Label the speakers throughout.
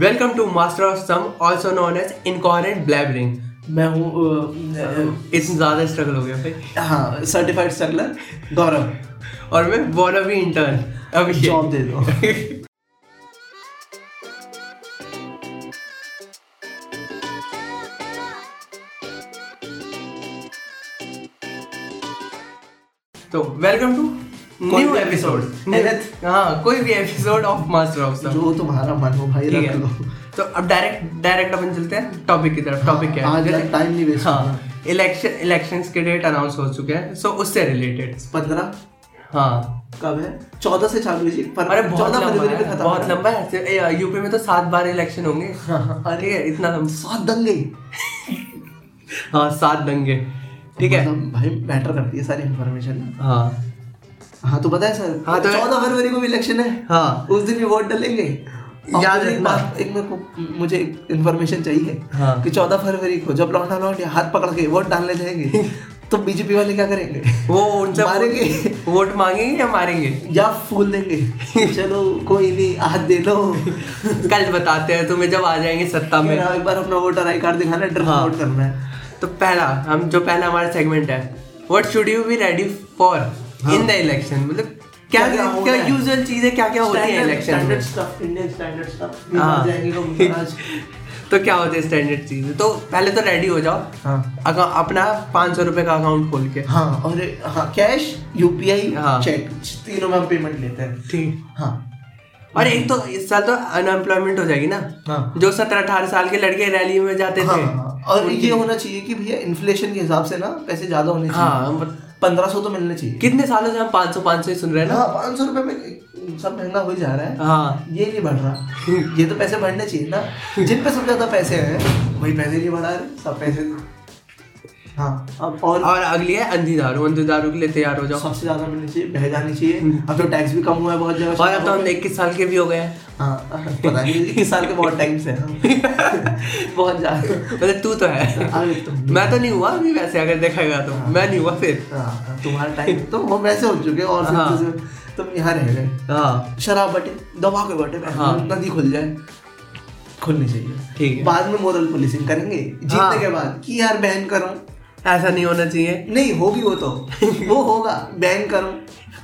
Speaker 1: Welcome to master of some also known as incoherent blabbering
Speaker 2: मैं हूँ
Speaker 1: इतना ज़्यादा स्ट्रगल हो गया भाई।
Speaker 2: हाँ सर्टिफाइड स्ट्रगलर गौरव
Speaker 1: और मैं वांना भी इंटर्न अभिषेक
Speaker 2: जॉब दे दो।
Speaker 1: तो वेलकम टू न्यू एपिसोड हाँ कोई भी एपिसोड ऑफ़ मास्टर ऑफ़
Speaker 2: जो तुम्हारा मन हो भाई रख लो.
Speaker 1: तो अब डायरेक्ट डायरेक्ट अपन चलते हैं टॉपिक की तरफ़. टॉपिक क्या
Speaker 2: आज
Speaker 1: है
Speaker 2: टाइम नहीं वेस्ट
Speaker 1: हाँ. इलेक्शन इलेक्शंस के डेट अनाउंस हो चुके हैं. सो उससे रिलेटेड
Speaker 2: पंद्रह?
Speaker 1: हाँ.
Speaker 2: कब है? चौदह से चालू है पर
Speaker 1: अरे बहुत लंबा है. बहुत लंबा है. यूपी में तो सात बार इलेक्शन होंगे.
Speaker 2: हाँ,
Speaker 1: है. इतना लंबा.
Speaker 2: सात दंगे.
Speaker 1: हाँ सात दंगे. ठीक है.
Speaker 2: मतलब भाई मैटर करती है सारी इन्फॉर्मेशन
Speaker 1: हाँ.
Speaker 2: हाँ तो है सर।
Speaker 1: हाँ, तो-
Speaker 2: चौदह फरवरी को भी इलेक्शन है।
Speaker 1: हाँ।
Speaker 2: उस दिन भी वोट डालेंगे।
Speaker 1: याद
Speaker 2: एक
Speaker 1: रखना।
Speaker 2: बात एक मेरे को मुझे इन्फॉर्मेशन चाहिए
Speaker 1: हाँ।
Speaker 2: कि चौदह फरवरी को जब लौटा लौट हाथ पकड़ के वोट डालने जाएँगे तो बीजेपी वाले क्या करेंगे?
Speaker 1: वो उनसे
Speaker 2: मारेंगे?
Speaker 1: वोट मांगेंगे या मारेंगे?
Speaker 2: या फूल देंगे। चलो कोई नहीं आज दे लो।
Speaker 1: कल बताते हैं तुम्हें जब आ जाएँगे सत्ता में।
Speaker 2: एक बार अपना वोटर आई कार्ड दिखाना ड्रेस
Speaker 1: हाँ।
Speaker 2: वोट करना है।
Speaker 1: तो पहला हम जो पहला हमारा सेगमेंट है what should you be ready for in the election मतलब क्या
Speaker 2: हाँ। क्या क्या है?
Speaker 1: यूजुअल चीज़ें क्या क्या होती है इलेक्शन में?
Speaker 2: स्टफ़ इंडियन स्टैंडर्ड स्टफ़
Speaker 1: हाँ।
Speaker 2: महाराज
Speaker 1: तो क्या होते हैं स्टैंडर्ड चीज़ें? तो पहले तो रेडी हो जाओ।
Speaker 2: हाँ।
Speaker 1: अपना पाँच सौ रुपए का अकाउंट खोल के।
Speaker 2: हाँ और हाँ कैश यूपीआई
Speaker 1: हाँ।
Speaker 2: चेक तीनों में हम पेमेंट लेते हैं।
Speaker 1: ठीक।
Speaker 2: हाँ।
Speaker 1: और एक तो इस साल तो अनएम्प्लॉयमेंट हो जाएगी ना।
Speaker 2: हाँ।
Speaker 1: जो सत्रह अठारह साल के लड़के रैली में जाते हाँ, थे।
Speaker 2: हाँ, और ये होना चाहिए कि भैया इन्फ्लेशन के हिसाब से ना पैसे ज़्यादा होने चाहिए।
Speaker 1: हाँ
Speaker 2: पंद्रह सौ तो मिलने चाहिए।
Speaker 1: कितने सालों से हम पाँच सौ पाँच सौ ही सुन रहे हैं ना?
Speaker 2: हाँ पाँच सौ रुपए में सब महँगा हो जा रहा है।
Speaker 1: हाँ।
Speaker 2: ये नहीं बढ़ रहा। ये तो पैसे बढ़ने चाहिए ना। जिन पे सब ज़्यादा पैसे हैं वही पैसे नहीं बढ़ा रहे सब पैसे हाँ। अब और
Speaker 1: और अगली है अंधी दारू। अंधी दारू के लिए तैयार हो जाओ।
Speaker 2: सबसे ज़्यादा मिलनी चाहिए बह जानी चाहिए। अब तो टैक्स भी कम हुआ है बहुत जगह।
Speaker 1: और अब तो हम इक्कीस साल के भी हो गए हैं।
Speaker 2: हाँ पता नहीं इक्कीस साल के बहुत टाइम से बहुत ज़्यादा।
Speaker 1: मतलब तू तो है। मैं तो नहीं हुआ अभी वैसे अगर देखेगा तो। मैं नहीं हुआ फिर।
Speaker 2: हाँ, तुम्हारा टाइम तो वो वैसे हो चुके हैं और
Speaker 1: हाँ।
Speaker 2: तुम यहाँ रह गए।
Speaker 1: हाँ।
Speaker 2: शराब बटे दबा के बटे
Speaker 1: हाँ।
Speaker 2: नदी खुल जाए। खुलनी चाहिए।
Speaker 1: ठीक है।
Speaker 2: बाद में मोरल पुलिसिंग करेंगे। जीतने
Speaker 1: हाँ।
Speaker 2: के बाद कि यार बैन करो?
Speaker 1: ऐसा नहीं होना चाहिए।
Speaker 2: नहीं होगी वो तो। वो होगा। बैन करो।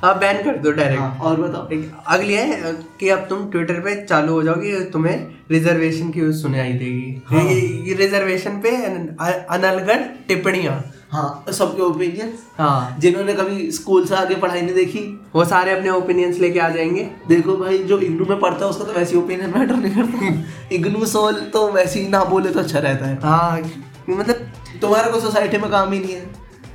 Speaker 1: हाँ बैन कर दो डायरेक्ट
Speaker 2: हाँ, और बताओ।
Speaker 1: अगली है कि अब तुम ट्विटर पे चालू हो जाओगे तुम्हें रिजर्वेशन की सुनाई देगी।
Speaker 2: हाँ।
Speaker 1: ये, ये रिजर्वेशन पे अनलगढ़ टिप्पणियाँ।
Speaker 2: हाँ सबके ओपिनियन
Speaker 1: हाँ।
Speaker 2: जिन्होंने कभी स्कूल से आगे पढ़ाई नहीं देखी।
Speaker 1: वो सारे अपने ओपिनियंस लेके आ जाएँगे।
Speaker 2: देखो भाई जो इग्नू में पढ़ता है उसका तो वैसे ओपिनियन मैटर नहीं करता। इग्नू सोल तो वैसे ही ना बोले तो अच्छा रहता है।
Speaker 1: हाँ मतलब
Speaker 2: तुम्हारा को सोसाइटी में काम ही नहीं है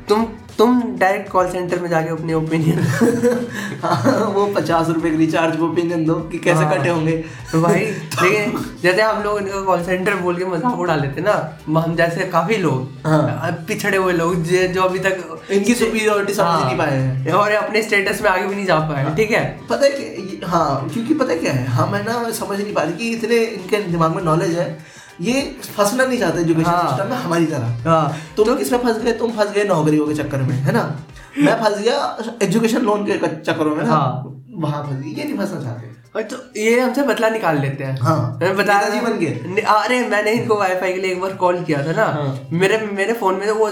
Speaker 1: तुम तुम डायरेक्ट कॉल सेंटर में जाके अपने ओपिनियन
Speaker 2: हाँ, वो पचास रुपए के रिचार्ज ओपिनियन दो कि कैसे
Speaker 1: हाँ।
Speaker 2: कटे होंगे
Speaker 1: तो भाई देखिए जैसे हम लोग इनका कॉल सेंटर बोल के मज़ाक उड़ा लेते ना हम जैसे काफ़ी लोग
Speaker 2: हाँ।
Speaker 1: पिछड़े हुए लोग जो अभी तक
Speaker 2: इनकी superiority समझ। नहीं पाए हैं।
Speaker 1: और अपने स्टेटस में आगे भी नहीं जा पाए ठीक है
Speaker 2: पता है हाँ क्योंकि पता क्या है हम है ना समझ नहीं पाते कि इतने इनके दिमाग में नॉलेज है ये फंसना नहीं चाहते एजुकेशन
Speaker 1: हाँ।
Speaker 2: सिस्टम में हमारी तरह।
Speaker 1: हाँ।
Speaker 2: तुम किसमें फंस गए? तुम फंस गए नौकरियों के चक्कर में है ना? मैं फंस गया एजुकेशन लोन के चक्करों में
Speaker 1: हाँ।
Speaker 2: वहाँ फंस गई। ये नहीं फंसना चाहते।
Speaker 1: तो ये हमसे बदला निकाल लेते हैं
Speaker 2: हाँ।
Speaker 1: मैं बता
Speaker 2: नेताजी बन गए।
Speaker 1: अरे मैंने इनको वाईफाई के लिए एक बार कॉल किया था ना
Speaker 2: हाँ।
Speaker 1: मेरे मेरे फ़ोन में तो वो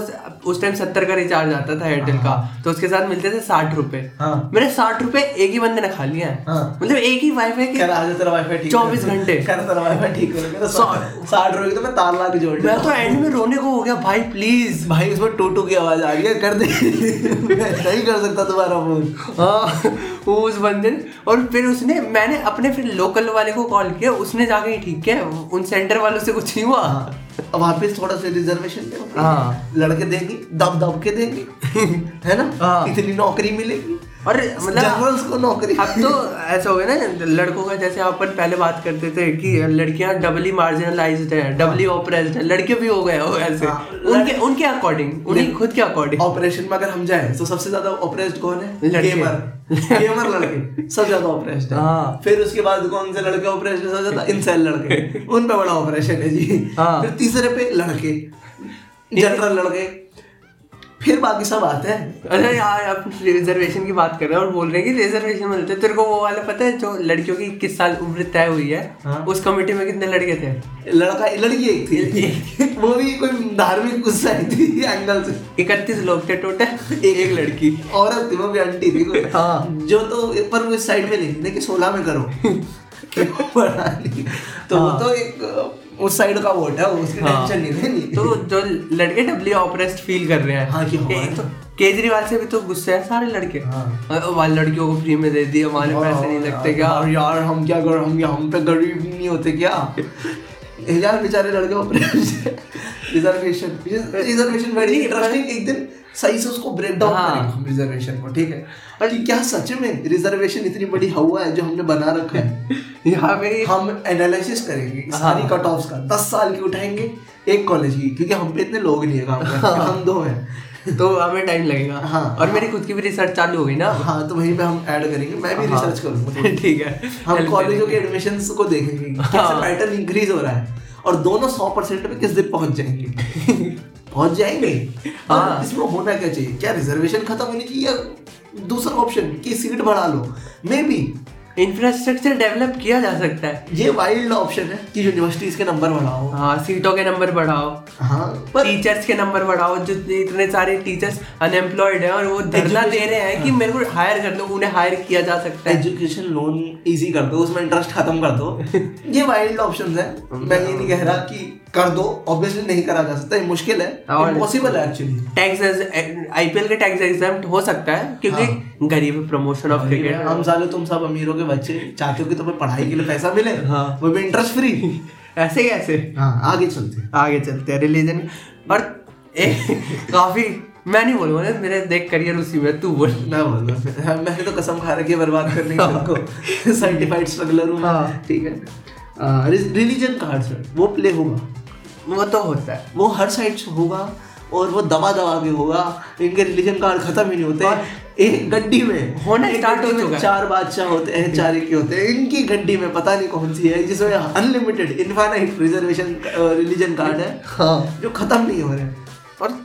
Speaker 1: उस टाइम सत्तर का रिचार्ज आता था एयरटेल हाँ, का तो उसके साथ मिलते थे साठ रुपए
Speaker 2: हाँ।
Speaker 1: मेरे साठ रुपए एक ही बंदे ने खा लिया है
Speaker 2: हाँ।
Speaker 1: मतलब एक ही वाईफाई के 24 घंटे।
Speaker 2: तो साठ रुपए तो मैं तार ला के जोड़
Speaker 1: मैं तो एंड में रोने को हो गया भाई प्लीज़
Speaker 2: भाई उसमें टू टू की आवाज़ आ रही है कर दे नहीं कर सकता तुम्हारा फ़ोन
Speaker 1: हाँ वो उस बंदे और फिर उसने मैंने अपने फिर लोकल वाले को कॉल किया उसने जाके ही ठीक है उन सेंटर वालों से कुछ नहीं हुआ।
Speaker 2: अब वापिस थोड़ा सा रिजर्वेशन दे
Speaker 1: हाँ।
Speaker 2: लड़के देंगे दब दब के देंगे। है ना?
Speaker 1: हाँ।
Speaker 2: इतनी नौकरी मिलेगी।
Speaker 1: और मतलब
Speaker 2: को नौकरी।
Speaker 1: अब तो ऐसा हो गया ना लड़कों का जैसे अपन पहले बात करते थे कि लड़कियाँ डबली मार्जिनलाइज्ड है डबली ऑपरेस्ड है लड़के भी हो गए हो ऐसे।
Speaker 2: हाँ,
Speaker 1: उनके उनके अकॉर्डिंग उन्हीं खुद के अकॉर्डिंग
Speaker 2: ऑपरेशन में अगर हम जाए तो सबसे ज़्यादा ऑपरेस्ड कौन है? गेमर गेमर लड़के सबसे ज़्यादा ऑपरेस्ड है।
Speaker 1: हाँ।
Speaker 2: फिर उसके बाद कौन से लड़के ऑपरेशन सबसे ज़्यादा इंसेल लड़के। उन पे बड़ा ऑपरेशन है जी।
Speaker 1: हाँ।
Speaker 2: फिर तीसरे पे लड़के। जनरल लड़के। फिर बाकी सब आते हैं।
Speaker 1: अरे यार आप रिजर्वेशन की बात कर रहे हैं और बोल रहे हैं कि रिजर्वेशन मिलते हैं। तेरे को वो वाला पता है जो लड़कियों की किस साल उम्र तय हुई है?
Speaker 2: हाँ।
Speaker 1: उस कमेटी में कितने लड़के थे?
Speaker 2: लड़का लड़की एक थी। वो भी कोई धार्मिक उससे आई थी एंगल से।
Speaker 1: इकतीस लोग थे टोटल एक लड़की।
Speaker 2: औरत थी वो भी आंटी थी
Speaker 1: हाँ।
Speaker 2: जो तो पर वो इस साइड में नहीं थी कि सोलह में करो। तो वो
Speaker 1: हाँ।
Speaker 2: तो एक उस साइड का वोट है उसकी
Speaker 1: हाँ।
Speaker 2: टेंशन नहीं लेनी
Speaker 1: तो जो लड़के डब्ल्यू ऑपरेस्ट फील कर रहे हैं।
Speaker 2: हाँ, कि
Speaker 1: तो केजरीवाल से भी तो गुस्से हैं सारे लड़के।
Speaker 2: हाँ।
Speaker 1: लड़कियों को फ्री में दे दिए हमारे पैसे नहीं लगते क्या?
Speaker 2: यार यार हम क्या कर? हम हम पे गरीब नहीं होते क्या? यार बेचारे लड़के रिजर्वेशन रिजर्वेशन वेरी इंटरेस्टिंग एक दिन सही से उसको ब्रेक डाउन
Speaker 1: हाँ।
Speaker 2: करेंगे हम रिजर्वेशन को ठीक है? और ये क्या सच में रिजर्वेशन इतनी बड़ी हवा है जो हमने बना रखा है?
Speaker 1: यहाँ पे
Speaker 2: हम एनालिसिस करेंगे
Speaker 1: हाँ।
Speaker 2: सारी कट ऑफ़ का। दस साल की उठाएँगे एक कॉलेज की क्योंकि हम पे इतने लोग नहीं है काम
Speaker 1: हाँ।
Speaker 2: हम दो हैं।
Speaker 1: तो हमें टाइम लगेगा।
Speaker 2: हाँ।
Speaker 1: और मेरी खुद की भी रिसर्च चालू हो गई ना।
Speaker 2: हाँ तो वहीं पे हम ऐड करेंगे। मैं भी
Speaker 1: हाँ।
Speaker 2: रिसर्च करूँगा।
Speaker 1: ठीक है।
Speaker 2: हम कॉलेजों के एडमिशन को देखेंगे।
Speaker 1: हाँ।
Speaker 2: पैटर्न इंक्रीज हो रहा है। और दोनों सौ परसेंट पे किस दिन पहुँच जाएँगे? पहुँच जाएँगे?
Speaker 1: हाँ।
Speaker 2: हाँ। इसमें होना क्या चाहिए? क्या रिजर्वेशन खत्म होनी चाहिए या दूसरा ऑप्शन कि सीट बढ़ा लो? मे बी
Speaker 1: इंफ्रास्ट्रक्चर डेवलप किया जा सकता है।
Speaker 2: ये वाइल्ड ऑप्शन है कि यूनिवर्सिटीज के नंबर बढ़ाओ।
Speaker 1: हाँ सीटों के नंबर बढ़ाओ।
Speaker 2: हाँ पर
Speaker 1: टीचर्स के नंबर बढ़ाओ जो इतने सारे टीचर्स अनएम्प्लॉयड हैं और वो धरना दे रहे हैं कि मेरे को हायर कर दो उन्हें हायर किया जा सकता है।
Speaker 2: एजुकेशन लोन इजी कर दो उसमें इंटरेस्ट खत्म कर दो। ये वाइल्ड ऑप्शन है। मैं ये नहीं कह रहा कि कर दो ऑब्वियसली नहीं करा जा सकता ये मुश्किल है
Speaker 1: और-
Speaker 2: इम्पॉसिबल है एक्चुअली
Speaker 1: टैक्स आईपीएल के टैक्स एग्ज़ाम हो सकता है क्योंकि हाँ। गरीब प्रमोशन ऑफ़ क्रिकेट
Speaker 2: हम साले तुम सब अमीरों के बच्चे चाहते हो कि तुम्हें पढ़ाई के लिए पैसा मिले
Speaker 1: हाँ।
Speaker 2: वो भी इंटरेस्ट फ्री
Speaker 1: ऐसे कैसे
Speaker 2: हाँ आगे चलते
Speaker 1: आगे चलते हैं रिलीजन और काफ़ी मैं नहीं बोलूँगा ना मेरे देख करियर उसी में तू बोल।
Speaker 2: मैं बोल मैंने तो कसम खा रखी है बर्बाद करने की तुमको। सर्टिफाइड स्ट्रगलर हूँ
Speaker 1: हाँ।
Speaker 2: ठीक है। रिलीजन कार्ड सर वो प्ले होगा।
Speaker 1: वो तो होता है।
Speaker 2: वो हर साइड से होगा और वो दबा दबा के होगा। इनके रिलीजन कार्ड खत्म ही नहीं होते। एक गड्डी में।
Speaker 1: होना स्टार्ट हो चुका
Speaker 2: चार बादशाह होते हैं चार के होते हैं। इनकी गड्डी में पता नहीं कौन सी है जिसमें unlimited infinite reservation religion card है।
Speaker 1: हाँ।
Speaker 2: जो खत्म नहीं हो रहे।
Speaker 1: और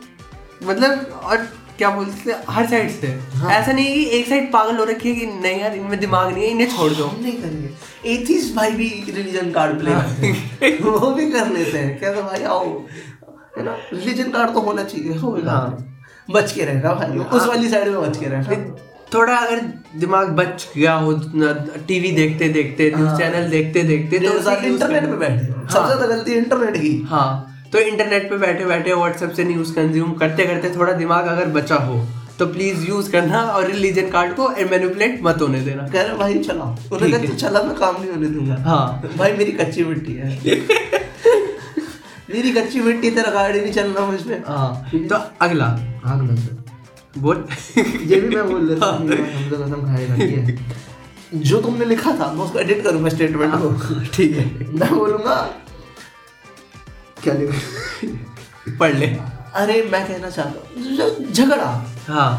Speaker 1: मतलब और क्या बोलते हैं हर साइड से
Speaker 2: हाँ।
Speaker 1: ऐसा नहीं है कि एक साइड पागल हो रखी है कि नहीं यार इनमें दिमाग नहीं है इन्हें छोड़ दो।
Speaker 2: नहीं करेंगे। भाई भी रिलीजन कार्ड प्ले
Speaker 1: हाँ।
Speaker 2: वो भी कर लेते हैं। क्या तो भाई आओ। है ना? रिलीजन कार्ड तो होना चाहिए। होगा
Speaker 1: हाँ।
Speaker 2: बच के रहना भाई। उस वाली साइड में बच के रहना।
Speaker 1: थोड़ा अगर दिमाग बच गया हो टीवी देखते देखते न्यूज़
Speaker 2: हाँ।
Speaker 1: चैनल देखते देखते
Speaker 2: तो इंटरनेट। पे बैठे सबसे
Speaker 1: हाँ।
Speaker 2: ज़्यादा गलती इंटरनेट की।
Speaker 1: हाँ। तो इंटरनेट पे बैठे बैठे व्हाट्सएप से न्यूज़ कंज्यूम करते करते थोड़ा दिमाग अगर बचा हो तो प्लीज़ यूज़ करना और रिलीजन कार्ड को मैनिपुलेट मत होने देना।
Speaker 2: कह रहे भाई चला। उन्होंने कहा
Speaker 1: है।
Speaker 2: तू चला मैं काम नहीं होने दूँगा।
Speaker 1: हाँ।
Speaker 2: भाई मेरी कच्ची मिट्टी है। मेरी कच्ची मिट्टी तेरा गाड़ी नहीं चल रहा मुझ। पे
Speaker 1: हाँ। तो अगला।
Speaker 2: अगला सर
Speaker 1: बोल।
Speaker 2: ये भी मैं बोल देता हूँ खाएगा ये जो तुमने लिखा था मैं उसको एडिट करूँगा स्टेटमेंट को।
Speaker 1: ठीक है।
Speaker 2: मैं बोलूँगा क्या लिखा
Speaker 1: पढ़ ले।
Speaker 2: अरे मैं कहना चाहता हूँ झगड़ा।
Speaker 1: हाँ।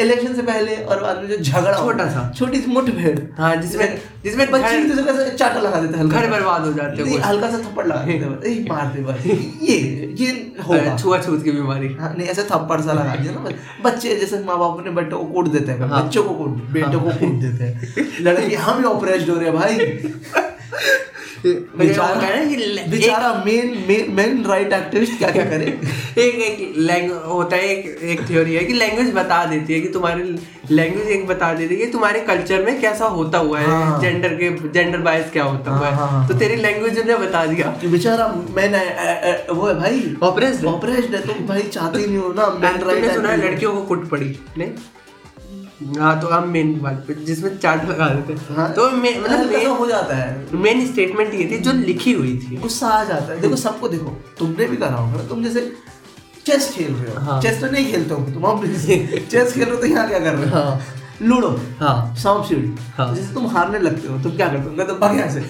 Speaker 2: इलेक्शन से पहले और बाद में जो झगड़ा
Speaker 1: छोटा सा।
Speaker 2: छोटी सी मुठभेड़।
Speaker 1: हाँ जिसमें जिसमें
Speaker 2: बच्चे एक दूसरे का चाटा लगा देते हैं हल्का
Speaker 1: घर बर्बाद हो जाते हैं
Speaker 2: हल्का सा थप्पड़ लगा देते हैं। मार दे बस ये ये होगा।
Speaker 1: छुआछूत की बीमारी।
Speaker 2: हाँ, नहीं ऐसे थप्पड़ सा लगा दिया ना बस। बच्चे जैसे माँ बाप अपने बच्चों को कूट देते हैं
Speaker 1: हाँ।
Speaker 2: बच्चों को कूट बेटों को कूट देते हैं। लड़की हम ही ऑपरेशन हो रहे हैं भाई। बेचारा
Speaker 1: हैं
Speaker 2: मेन मेन राइट एक्टिविस्ट क्या क्या करे
Speaker 1: एक एक लैंग होता है एक एक थ्योरी है कि लैंग्वेज बता देती है कि तुम्हारे लैंग्वेज एक बता देती है कि तुम्हारे कल्चर में कैसा होता हुआ है
Speaker 2: हाँ।
Speaker 1: जेंडर के जेंडर बायस क्या होता हुआ
Speaker 2: हाँ, हाँ,
Speaker 1: है
Speaker 2: हाँ।
Speaker 1: तो तेरी लैंग्वेज ने बता दिया
Speaker 2: बेचारा मैन वो है भाई
Speaker 1: है।
Speaker 2: ऑपरेशन है तुम भाई चाहते नहीं हो ना मेन
Speaker 1: तुमने सुना लड़कियों को कुट पड़ी नहीं हाँ तो हम मेन वाले पे जिसमें चार्ट लगा देते हैं।
Speaker 2: हाँ।
Speaker 1: तो मे- मतलब
Speaker 2: मतलब हो जाता है।
Speaker 1: मेन स्टेटमेंट ये थी जो लिखी हुई थी।
Speaker 2: गुस्सा आ जाता है। देखो सबको देखो तुमने भी करा होगा तुम जैसे चेस खेल रहे हो।
Speaker 1: हाँ।
Speaker 2: चेस तो नहीं खेलते हो तुम अब चेस खेल रहे हो तो यहाँ क्या कर रहे हो?
Speaker 1: हाँ।
Speaker 2: लूडो।
Speaker 1: हाँ।
Speaker 2: सांप सीढ़ी
Speaker 1: हाँ।
Speaker 2: जैसे तुम हारने लगते हो तुम क्या करते हो? मैं तो भाग यहाँ से।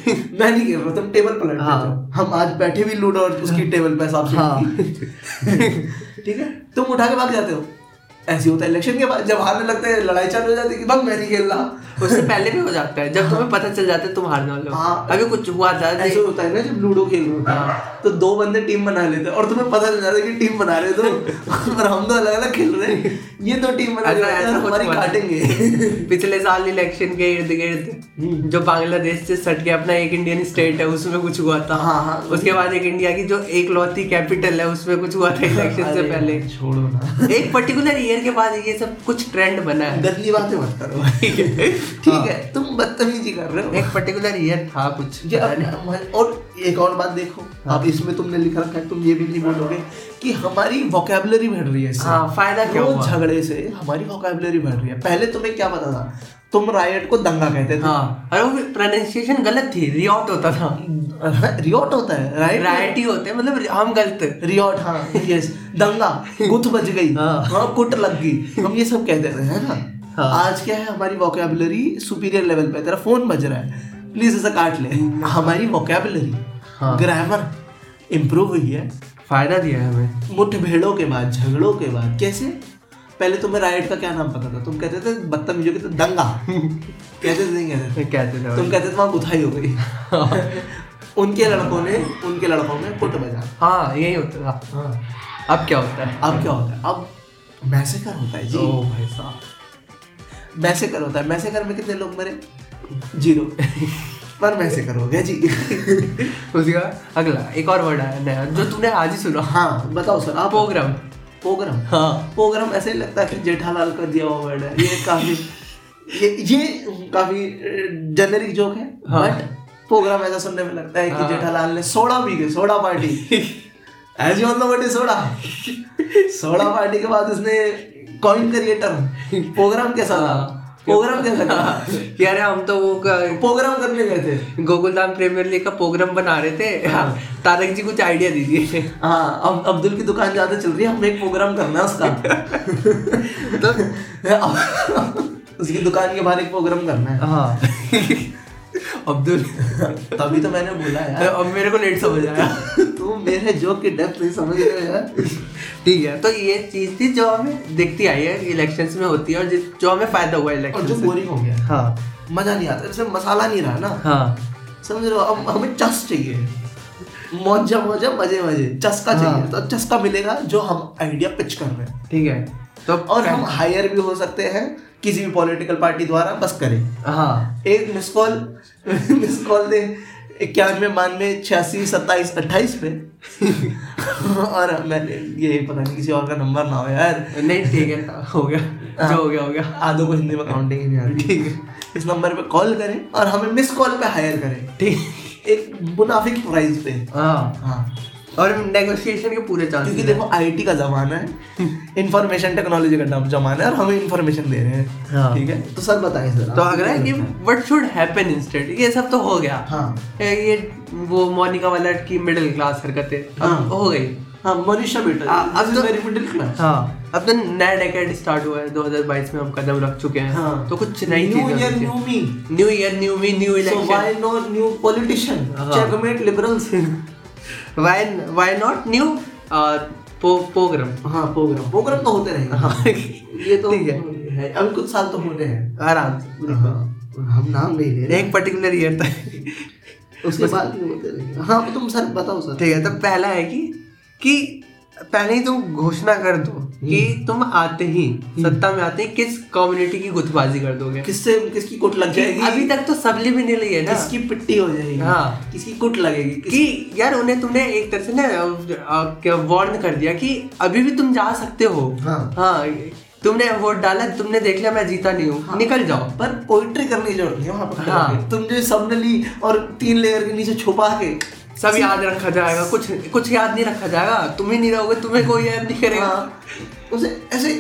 Speaker 2: मैं नहीं खेल रहा तुम टेबल पर लड़ते
Speaker 1: हाँ।
Speaker 2: हो। हम आज बैठे भी लूडो और उसकी टेबल पे सांप
Speaker 1: हाँ।
Speaker 2: ठीक है? तुम उठा के भाग जाते हो। ऐसे होता है। इलेक्शन के बाद जब हारने लगते हैं लड़ाई चालू हो जाती है कि भाग मैं नहीं खेल रहा
Speaker 1: उससे पहले भी हो जाता है। जब तुम्हें पता चल जाता है तुम हारने वाले हाँ। अभी कुछ हुआ था
Speaker 2: ऐसे होता है ना जब लूडो खेल रहे हैं। तो दो बंदे टीम बना लेते हैं और तुम्हें पता चल जाता है कि टीम बना रहे तो और हम तो अलग अलग खेल रहे हैं। ये दो टीम बना रहे हमारी काटेंगे।
Speaker 1: पिछले साल इलेक्शन के इर्द गिर्द जो बांग्लादेश से सट के अपना एक इंडियन स्टेट है उसमें कुछ हुआ था।
Speaker 2: हाँ, हाँ।
Speaker 1: उसके बाद एक इंडिया की जो एक लौती कैपिटल है उसमें कुछ हुआ था इलेक्शन से पहले।
Speaker 2: छोड़ो ना।
Speaker 1: एक पर्टिकुलर ईयर के बाद ये सब कुछ ट्रेंड बना है।
Speaker 2: गंदी बातें मत करो। ठीक है। तुम बदतमीजी कर रहे हो।
Speaker 1: एक पर्टिकुलर ईयर था कुछ
Speaker 2: ये और एक और बात देखो अब इसमें तुमने लिखा रखा है तुम ये भी नहीं बोलोगे कि हमारी वोकेबलरी बढ़ रही है इससे।
Speaker 1: हाँ, फ़ायदा क्या हुआ?
Speaker 2: झगड़े से हमारी वोकेबलरी बढ़ रही है। पहले तुम्हें क्या पता था? तुम रायट को दंगा कहते थे।
Speaker 1: हाँ अरे वो प्रोनाउंसिएशन गलत थी रियॉट होता था।
Speaker 2: रियोट होता है राइट
Speaker 1: राइट ही। होते हैं मतलब हम गलत
Speaker 2: रियोट हाँ यस दंगा गुथ बज गई
Speaker 1: हाँ।
Speaker 2: हाँ कुट लग गई। हम ये सब कहते थे है ना?
Speaker 1: हाँ।
Speaker 2: आज क्या है हमारी वोकेबलरी सुपीरियर लेवल पे तेरा फ़ोन बज रहा है। प्लीज़ इसे काट ले। हमारी वोकेबलरी
Speaker 1: हाँ।
Speaker 2: ग्रामर इम्प्रूव हुई है।
Speaker 1: फ़ायदा दिया है हमें।
Speaker 2: मुठभेड़ों के बाद झगड़ों के बाद कैसे? पहले तुम्हें राइट का क्या नाम पता था? तुम कहते थे बदतमीजों की तो दंगा। कहते थे नहीं कहते थे।
Speaker 1: कहते थे
Speaker 2: तुम कहते थे वहाँ गुथाई हो गई। उनके लड़कों ने उनके लड़कों में कुट बजा।
Speaker 1: हाँ यही होता था।
Speaker 2: हाँ।
Speaker 1: अब क्या होता है?
Speaker 2: अब क्या होता है? अब मैसेकर होता है जी।
Speaker 1: ओ भाई साहब।
Speaker 2: मैसेकर होता है। मैसेकर में कितने लोग मरे? ज़ीरो। पर मैसेकर हो गया जी।
Speaker 1: उसका अगला एक और वर्ड आया नया जो तूने आज ही सुना।
Speaker 2: हाँ बताओ सर आप।
Speaker 1: प्रोग्राम
Speaker 2: प्रोग्राम
Speaker 1: हाँ।
Speaker 2: पोग्राम ऐसे लगता है कि जेठालाल का दिया हुआ वर्ड है। ये काफ़ी ये ये काफ़ी जेनरिक जोक है।
Speaker 1: हाँ।
Speaker 2: बट प्रोग्राम ऐसा सुनने में लगता है कि
Speaker 1: हाँ।
Speaker 2: जेठालाल ने सोडा पी के soda party. As you know what is soda. Soda party के बाद उसने कॉइन क्रिएटर प्रोग्राम कैसा था
Speaker 1: हाँ।
Speaker 2: प्रोग्राम कैसा था?
Speaker 1: यार हम तो वो
Speaker 2: प्रोग्राम करने गए थे।
Speaker 1: गोकुलधाम प्रीमियर लीग का प्रोग्राम बना रहे थे।
Speaker 2: हाँ।
Speaker 1: तारक जी कुछ आइडिया दीजिए।
Speaker 2: हाँ अब अब्दुल की दुकान ज़्यादा चल रही है हमें एक प्रोग्राम करना है उसका।
Speaker 1: तो
Speaker 2: उसकी दुकान के बाहर एक प्रोग्राम करना है।
Speaker 1: हाँ। अब्दुल
Speaker 2: तभी तो मैंने बोला यार।
Speaker 1: अब मेरे को लेट समझ आया।
Speaker 2: तू मेरे जोक की डेप्थ नहीं समझ रहे हो यार।
Speaker 1: ठीक है तो ये चीज़ थी जो हमें दिखती आई है इलेक्शंस में होती है और जिस- जो हमें फ़ायदा हुआ इलेक्शन
Speaker 2: जो बोरिंग हो गया।
Speaker 1: हाँ।
Speaker 2: मज़ा नहीं आता इसमें मसाला नहीं रहा ना।
Speaker 1: हाँ।
Speaker 2: समझ रहे हो अब हमें चस चाहिए। मौजा मौजा मज़े मज़े। चस्का चाहिए।
Speaker 1: हाँ।
Speaker 2: तो चस्का मिलेगा जो हम आइडिया पिच कर रहे हैं।
Speaker 1: ठीक है तो
Speaker 2: और हम हायर भी हो सकते हैं किसी भी पॉलिटिकल पार्टी द्वारा बस करें।
Speaker 1: हाँ।
Speaker 2: एक मिस कॉल मिस कॉल दे। इक्यानवे बानवे छियासी सत्ताईस अट्ठाईस पे। और मैंने ये पता नहीं किसी और का नंबर ना हो यार।
Speaker 1: नहीं ठीक है हो गया। जो हो गया हो गया।
Speaker 2: आधो को हिंदी में काउंटिंग ही नहीं आती।
Speaker 1: ठीक है।
Speaker 2: इस नंबर पे कॉल करें और हमें मिस कॉल पे हायर करें।
Speaker 1: ठीक।
Speaker 2: एक मुनाफिक प्राइस पे।
Speaker 1: हाँ।
Speaker 2: हाँ।
Speaker 1: और नेगोशिएशन के पूरे चांस
Speaker 2: क्योंकि देखो आईटी का जमाना है। इंफॉर्मेशन टेक्नोलॉजी का नाम जमाना है और हमें इंफॉर्मेशन दे रहे हैं।
Speaker 1: हाँ।
Speaker 2: ठीक है? तो सर बताएँ सर
Speaker 1: तो अगर है कि व्हाट शुड हैपन इंस्टेड ये सब तो हो गया।
Speaker 2: हाँ।
Speaker 1: ये वो मोनिका वाला की मिडिल क्लास हरकतें
Speaker 2: हाँ।
Speaker 1: हो गई।
Speaker 2: हाँ मनीषा बेटा।
Speaker 1: अब
Speaker 2: अब
Speaker 1: तो-
Speaker 2: वेरी मिडिल क्लास
Speaker 1: हाँ। अब तो नया डेकेड स्टार्ट हुआ है 2022 में हम कदम रख चुके हैं।
Speaker 2: हाँ।
Speaker 1: तो कुछ नई
Speaker 2: new year new me
Speaker 1: new year new me new
Speaker 2: So
Speaker 1: election
Speaker 2: why no new politician?
Speaker 1: हाँ.
Speaker 2: Checkmate liberals.
Speaker 1: Why why not new programme
Speaker 2: हाँ प्रोग्राम प्रोग्राम तो होते रहेंगे।
Speaker 1: हाँ।
Speaker 2: ये तो
Speaker 1: ठीक है।
Speaker 2: अभी कुछ साल तो होते हैं।
Speaker 1: आराम से।
Speaker 2: हाँ, हम नाम नहीं ले रहे।
Speaker 1: एक पर्टिकुलर ईयर तक।
Speaker 2: उसके बाद हाँ तुम सर बताओ सर।
Speaker 1: ठीक है तो पहला है कि कि पहले ही तुम घोषणा कर दो कि तुम आते ही सत्ता में आते ही किस कम्युनिटी की गुटबाजी कर दोगे?
Speaker 2: किससे किसकी कुट लग जाएगी?
Speaker 1: अभी तक तो सबली भी नहीं ली है ना।
Speaker 2: किसकी पिट्टी हो जाएगी?
Speaker 1: हाँ।
Speaker 2: किसकी कुट लगेगी? किस...
Speaker 1: कि यार उन्हें तुमने एक तरह से ना वार्न कर दिया कि अभी भी तुम जा सकते हो।
Speaker 2: हाँ।
Speaker 1: हाँ तुमने वोट डाला तुमने देख लिया मैं जीता नहीं हूँ। हाँ। निकल जाओ।
Speaker 2: पर पोइट्री करने की ज़रूरत नहीं है वहाँ पर।
Speaker 1: हाँ।
Speaker 2: तुम जो सबने ली और तीन लेयर के नीचे छुपा के
Speaker 1: सब याद रखा जाएगा कुछ कुछ याद नहीं रखा जाएगा। तुम ही नहीं रहोगे तुम्हें कोई याद नहीं करेगा।
Speaker 2: हाँ, उसे ऐसे